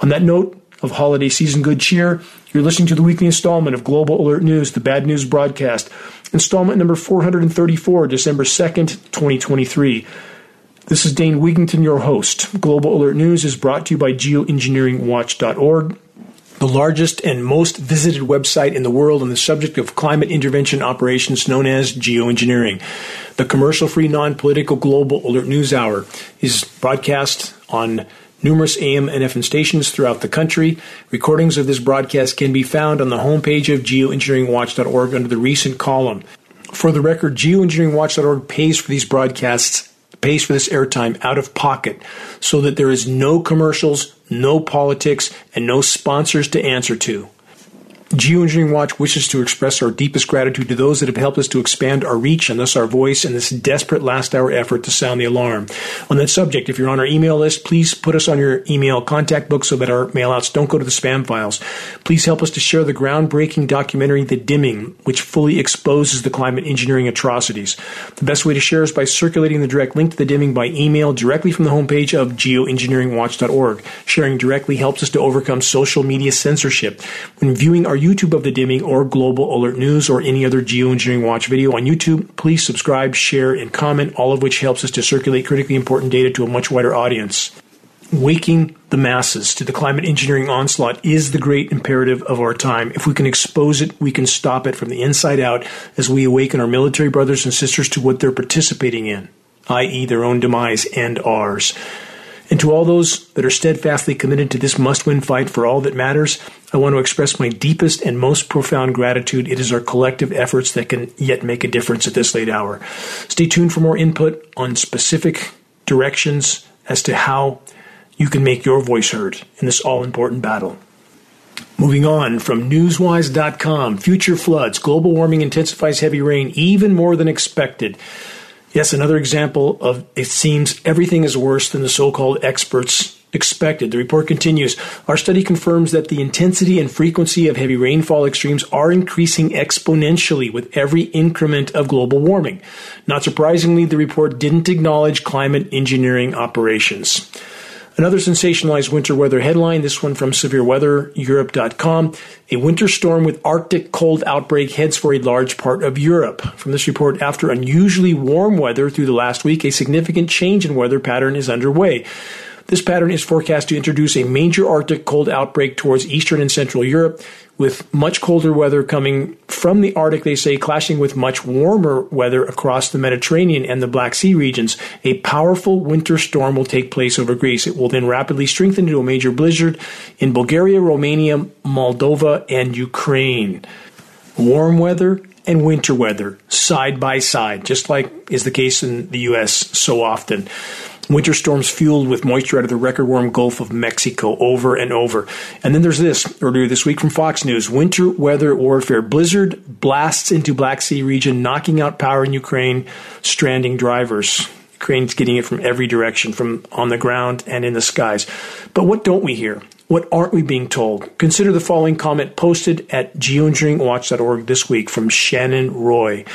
On that note of holiday season good cheer, you're listening to the weekly installment of Global Alert News, the Bad News Broadcast, installment number 434, December 2nd, 2023. This is Dane Wigington, your host. Global Alert News is brought to you by geoengineeringwatch.org, the largest and most visited website in the world on the subject of climate intervention operations known as geoengineering. The commercial free, non political Global Alert News Hour is broadcast on numerous AM and FM stations throughout the country. Recordings of this broadcast can be found on the homepage of geoengineeringwatch.org under the recent column. For the record, geoengineeringwatch.org pays for these broadcasts, pays for this airtime out of pocket so that there is no commercials, no politics, and no sponsors to answer to. Geoengineering Watch wishes to express our deepest gratitude to those that have helped us to expand our reach and thus our voice in this desperate last hour effort to sound the alarm. On that subject, if you're on our email list, please put us on your email contact book so that our mailouts don't go to the spam files. Please help us to share the groundbreaking documentary The Dimming, which fully exposes the climate engineering atrocities. The best way to share is by circulating the direct link to The Dimming by email directly from the homepage of geoengineeringwatch.org. Sharing directly helps us to overcome social media censorship. When viewing our YouTube of The Dimming or Global Alert News or any other Geoengineering Watch video on YouTube, please subscribe, share, and comment, all of which helps us to circulate critically important data to a much wider audience. Waking the masses to the climate engineering onslaught is the great imperative of our time. If we can expose it, we can stop it from the inside out as we awaken our military brothers and sisters to what they're participating in, i.e., their own demise and ours. And to all those that are steadfastly committed to this must win fight for all that matters, I want to express my deepest and most profound gratitude. It is our collective efforts that can yet make a difference at this late hour. Stay tuned for more input on specific directions as to how you can make your voice heard in this all important battle. Moving on from newswise.com, future floods, global warming intensifies heavy rain even more than expected. Yes, another example of it seems everything is worse than the so called experts expected. The report continues Our study confirms that the intensity and frequency of heavy rainfall extremes are increasing exponentially with every increment of global warming. Not surprisingly, the report didn't acknowledge climate engineering operations. Another sensationalized winter weather headline, this one from severeweathereurope.com. A winter storm with Arctic cold outbreak heads for a large part of Europe. From this report, after unusually warm weather through the last week, a significant change in weather pattern is underway. This pattern is forecast to introduce a major Arctic cold outbreak towards eastern and central Europe, with much colder weather coming from the Arctic, they say, clashing with much warmer weather across the Mediterranean and the Black Sea regions. A powerful winter storm will take place over Greece. It will then rapidly strengthen into a major blizzard in Bulgaria, Romania, Moldova, and Ukraine. Warm weather and winter weather side by side, just like is the case in the U.S. so often. Winter storms fueled with moisture out of the record warm Gulf of Mexico over and over. And then there's this earlier this week from Fox News winter weather warfare. Blizzard blasts into Black Sea region, knocking out power in Ukraine, stranding drivers. Ukraine's getting it from every direction, from on the ground and in the skies. But what don't we hear? What aren't we being told? Consider the following comment posted at geoengineeringwatch.org this week from Shannon Roy.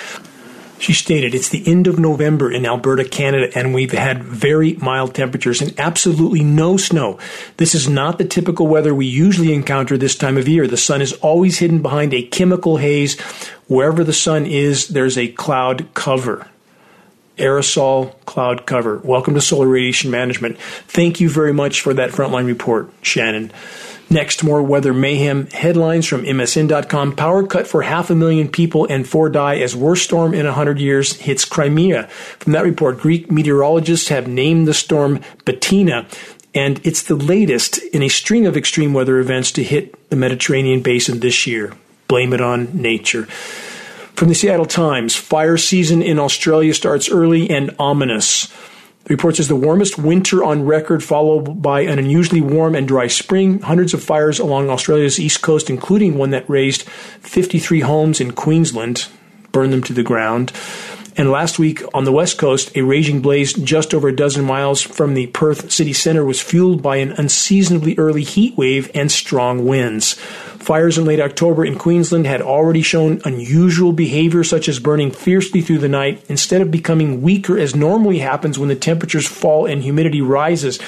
She stated, It's the end of November in Alberta, Canada, and we've had very mild temperatures and absolutely no snow. This is not the typical weather we usually encounter this time of year. The sun is always hidden behind a chemical haze. Wherever the sun is, there's a cloud cover aerosol cloud cover. Welcome to Solar Radiation Management. Thank you very much for that frontline report, Shannon. Next, more weather mayhem headlines from MSN.com. Power cut for half a million people and four die as worst storm in 100 years hits Crimea. From that report, Greek meteorologists have named the storm Bettina, and it's the latest in a string of extreme weather events to hit the Mediterranean basin this year. Blame it on nature. From the Seattle Times, fire season in Australia starts early and ominous. The report says the warmest winter on record, followed by an unusually warm and dry spring. Hundreds of fires along Australia's east coast, including one that razed 53 homes in Queensland, burned them to the ground. And last week on the west coast, a raging blaze just over a dozen miles from the Perth city center was fueled by an unseasonably early heat wave and strong winds. Fires in late October in Queensland had already shown unusual behavior, such as burning fiercely through the night, instead of becoming weaker as normally happens when the temperatures fall and humidity rises.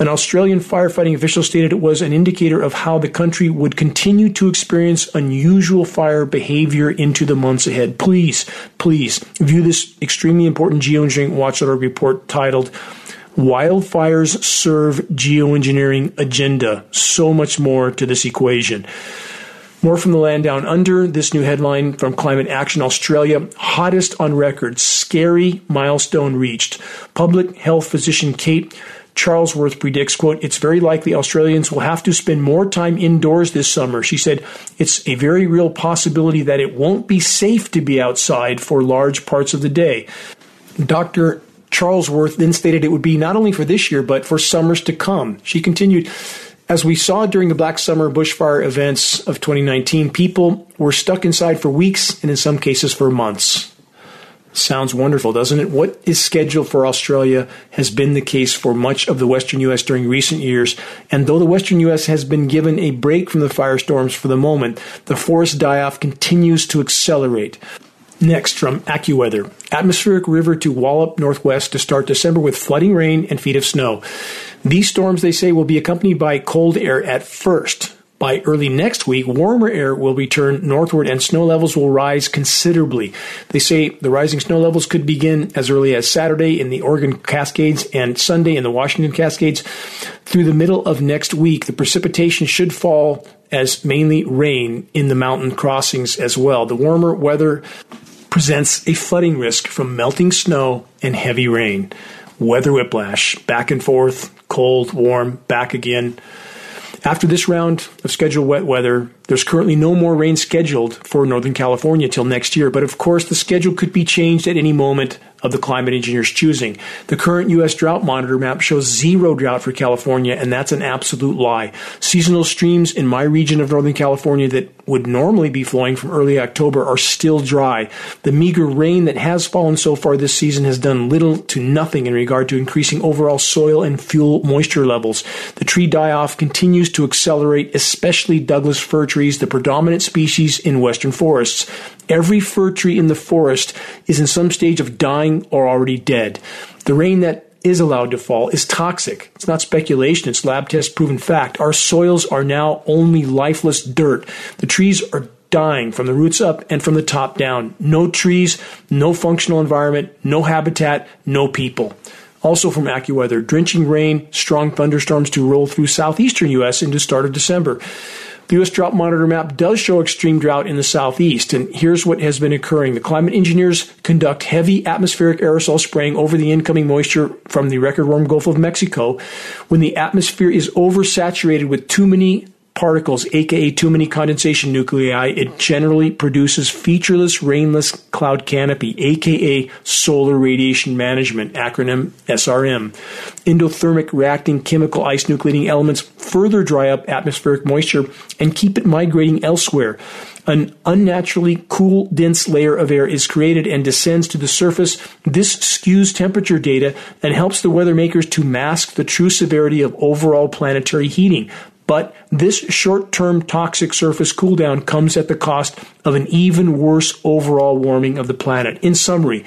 An Australian firefighting official stated it was an indicator of how the country would continue to experience unusual fire behavior into the months ahead. Please, please view this extremely important geoengineering watchdog report titled Wildfires serve geoengineering agenda. So much more to this equation. More from the land down under. This new headline from Climate Action Australia hottest on record. Scary milestone reached. Public health physician Kate Charlesworth predicts, quote, it's very likely Australians will have to spend more time indoors this summer. She said, it's a very real possibility that it won't be safe to be outside for large parts of the day. Dr. Charlesworth then stated it would be not only for this year, but for summers to come. She continued, as we saw during the Black Summer bushfire events of 2019, people were stuck inside for weeks and in some cases for months. Sounds wonderful, doesn't it? What is scheduled for Australia has been the case for much of the western U.S. during recent years. And though the western U.S. has been given a break from the firestorms for the moment, the forest die off continues to accelerate. Next, from AccuWeather atmospheric river to Wallop northwest to start December with flooding rain and feet of snow. These storms, they say, will be accompanied by cold air at first. By early next week, warmer air will return northward and snow levels will rise considerably. They say the rising snow levels could begin as early as Saturday in the Oregon Cascades and Sunday in the Washington Cascades. Through the middle of next week, the precipitation should fall as mainly rain in the mountain crossings as well. The warmer weather presents a flooding risk from melting snow and heavy rain. Weather whiplash, back and forth, cold, warm, back again. After this round of scheduled wet weather, there's currently no more rain scheduled for Northern California till next year, but of course the schedule could be changed at any moment of the climate engineer's choosing. The current U.S. drought monitor map shows zero drought for California, and that's an absolute lie. Seasonal streams in my region of Northern California that would normally be flowing from early October are still dry. The meager rain that has fallen so far this season has done little to nothing in regard to increasing overall soil and fuel moisture levels. The tree die off continues to accelerate, especially Douglas fir trees, the predominant species in western forests. Every fir tree in the forest is in some stage of dying or already dead. The rain that is allowed to fall is toxic. It's not speculation, it's lab test proven fact. Our soils are now only lifeless dirt. The trees are dying from the roots up and from the top down. No trees, no functional environment, no habitat, no people. Also from AccuWeather, drenching rain, strong thunderstorms to roll through southeastern U.S. into start of December. The U.S. drought monitor map does show extreme drought in the southeast, and here's what has been occurring. The climate engineers conduct heavy atmospheric aerosol spraying over the incoming moisture from the record warm Gulf of Mexico. When the atmosphere is oversaturated with too many particles, aka too many condensation nuclei, it generally produces featureless rainless cloud canopy, aka solar radiation management, acronym SRM. Endothermic reacting chemical ice nucleating elements further dry up atmospheric moisture and keep it migrating elsewhere an unnaturally cool, dense layer of air is created and descends to the surface. This skews temperature data and helps the weather makers to mask the true severity of overall planetary heating. But this short term toxic surface cooldown comes at the cost of an even worse overall warming of the planet. In summary,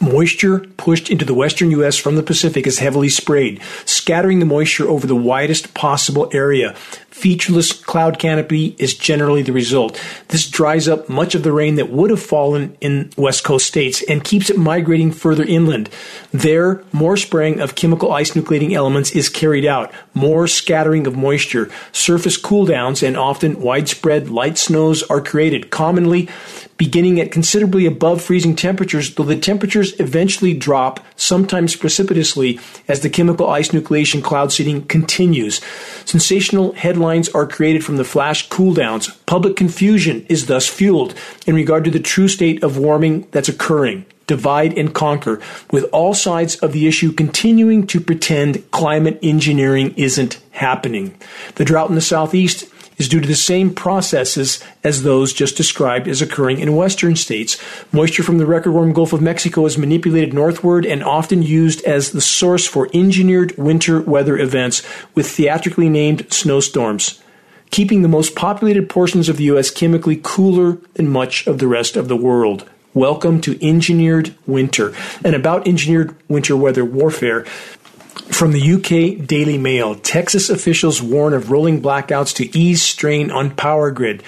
Moisture pushed into the western U.S. from the Pacific is heavily sprayed, scattering the moisture over the widest possible area. Featureless cloud canopy is generally the result. This dries up much of the rain that would have fallen in West Coast states and keeps it migrating further inland. There, more spraying of chemical ice nucleating elements is carried out, more scattering of moisture, surface cooldowns, and often widespread light snows are created. Commonly, beginning at considerably above freezing temperatures, though the temperatures eventually drop, sometimes precipitously, as the chemical ice nucleation cloud seeding continues. Sensational headlines are created from the flash cooldowns. Public confusion is thus fueled in regard to the true state of warming that's occurring. divide and conquer, with all sides of the issue continuing to pretend climate engineering isn't happening. The drought in the southeast is due to the same processes as those just described as occurring in western states. Moisture from the record warm Gulf of Mexico is manipulated northward and often used as the source for engineered winter weather events with theatrically named snowstorms keeping the most populated portions of the U.S. chemically cooler than much of the rest of the world. Welcome to Engineered Winter. And about engineered winter weather warfare, from the UK Daily Mail, Texas officials warn of rolling blackouts to ease strain on power grid.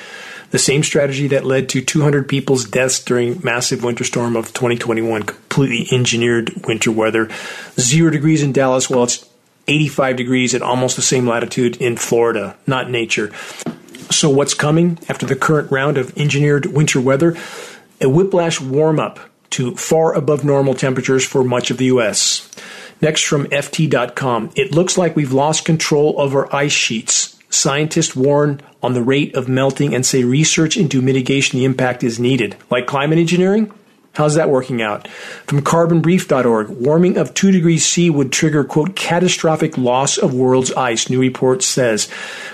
The same strategy that led to 200 people's deaths during massive winter storm of 2021, completely engineered winter weather. Zero degrees in Dallas, while it's 85 degrees at almost the same latitude in Florida, not nature. So, what's coming after the current round of engineered winter weather? A whiplash warm up to far above normal temperatures for much of the U.S. Next from FT.com. It looks like we've lost control over ice sheets. Scientists warn on the rate of melting and say research into mitigation the impact is needed. Like climate engineering? How's that working out? From carbonbrief.org, warming of 2 degrees C would trigger, quote, catastrophic loss of world's ice, new report says.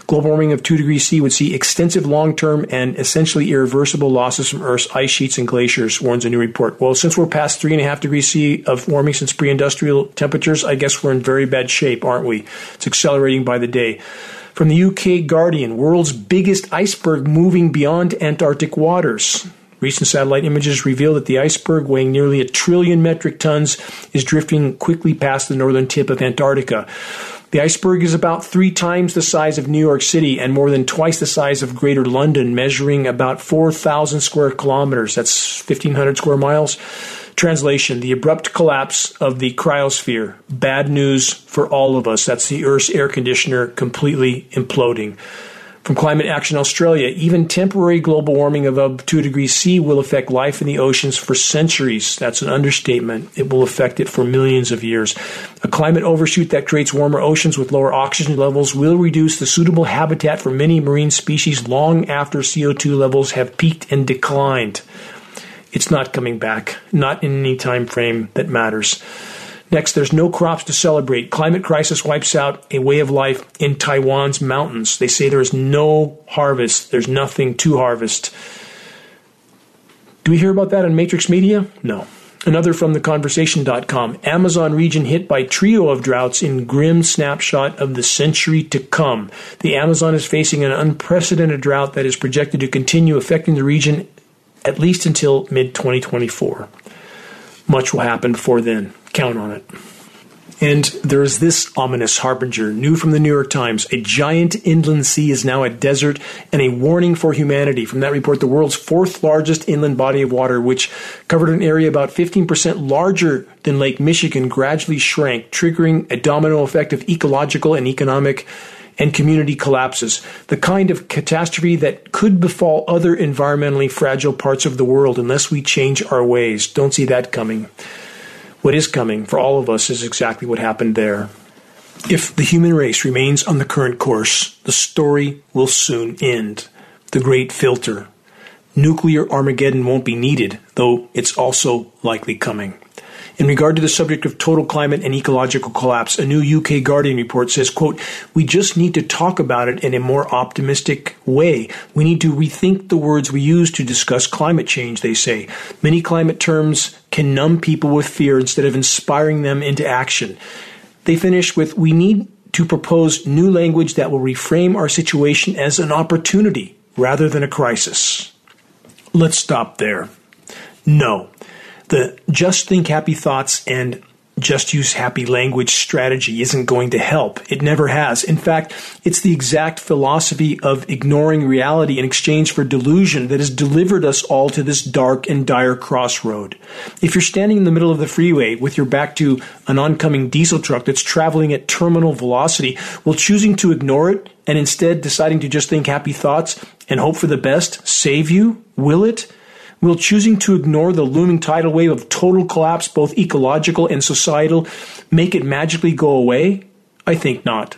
Global warming of 2 degrees C would see extensive long term and essentially irreversible losses from Earth's ice sheets and glaciers, warns a new report. Well, since we're past 3.5 degrees C of warming since pre industrial temperatures, I guess we're in very bad shape, aren't we? It's accelerating by the day. From the UK Guardian, world's biggest iceberg moving beyond Antarctic waters. Recent satellite images reveal that the iceberg, weighing nearly a trillion metric tons, is drifting quickly past the northern tip of Antarctica. The iceberg is about three times the size of New York City and more than twice the size of Greater London, measuring about 4,000 square kilometers. That's 1,500 square miles. Translation The abrupt collapse of the cryosphere. Bad news for all of us. That's the Earth's air conditioner completely imploding. From Climate Action Australia, even temporary global warming of above 2 degrees C will affect life in the oceans for centuries. That's an understatement. It will affect it for millions of years. A climate overshoot that creates warmer oceans with lower oxygen levels will reduce the suitable habitat for many marine species long after CO2 levels have peaked and declined. It's not coming back, not in any time frame that matters. Next, there's no crops to celebrate. Climate crisis wipes out a way of life in Taiwan's mountains. They say there is no harvest, there's nothing to harvest. Do we hear about that on Matrix Media? No. Another from theconversation.com. Amazon region hit by trio of droughts in grim snapshot of the century to come. The Amazon is facing an unprecedented drought that is projected to continue affecting the region at least until mid 2024. Much will happen before then. Count on it. And there is this ominous harbinger, new from the New York Times. A giant inland sea is now a desert and a warning for humanity. From that report, the world's fourth largest inland body of water, which covered an area about 15% larger than Lake Michigan, gradually shrank, triggering a domino effect of ecological and economic and community collapses, the kind of catastrophe that could befall other environmentally fragile parts of the world unless we change our ways. Don't see that coming what is coming for all of us is exactly what happened there. If the human race remains on the current course, the story will soon end. The great filter. Nuclear Armageddon won't be needed, though it's also likely coming. In regard to the subject of total climate and ecological collapse, a new UK Guardian report says, quote, we just need to talk about it in a more optimistic way. We need to rethink the words we use to discuss climate change, they say. Many climate terms can numb people with fear instead of inspiring them into action. They finish with, we need to propose new language that will reframe our situation as an opportunity rather than a crisis. Let's stop there. No, the just think happy thoughts and just use happy language strategy isn't going to help. It never has. In fact, it's the exact philosophy of ignoring reality in exchange for delusion that has delivered us all to this dark and dire crossroad. If you're standing in the middle of the freeway with your back to an oncoming diesel truck that's traveling at terminal velocity, will choosing to ignore it and instead deciding to just think happy thoughts and hope for the best save you? Will it? Will choosing to ignore the looming tidal wave of total collapse, both ecological and societal, make it magically go away? I think not.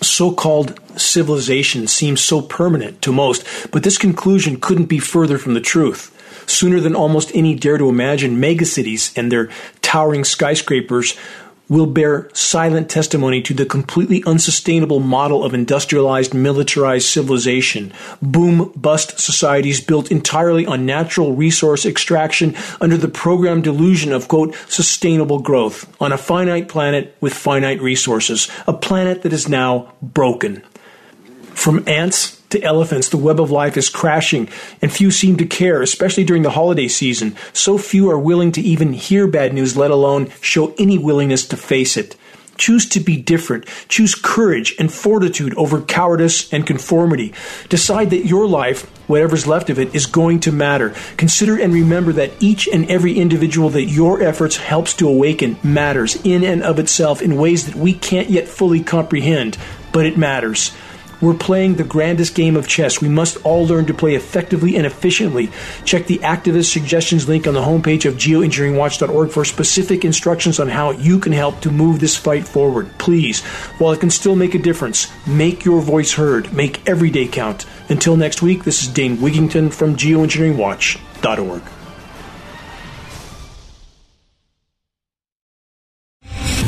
So called civilization seems so permanent to most, but this conclusion couldn't be further from the truth. Sooner than almost any dare to imagine, megacities and their towering skyscrapers will bear silent testimony to the completely unsustainable model of industrialized, militarized civilization. Boom bust societies built entirely on natural resource extraction under the program delusion of, quote, sustainable growth on a finite planet with finite resources, a planet that is now broken. From ants to elephants, the web of life is crashing, and few seem to care, especially during the holiday season. So few are willing to even hear bad news, let alone show any willingness to face it. Choose to be different. Choose courage and fortitude over cowardice and conformity. Decide that your life, whatever's left of it, is going to matter. Consider and remember that each and every individual that your efforts helps to awaken matters in and of itself in ways that we can't yet fully comprehend, but it matters. We're playing the grandest game of chess. We must all learn to play effectively and efficiently. Check the activist suggestions link on the homepage of geoengineeringwatch.org for specific instructions on how you can help to move this fight forward. Please, while it can still make a difference, make your voice heard. Make every day count. Until next week, this is Dane Wigington from geoengineeringwatch.org.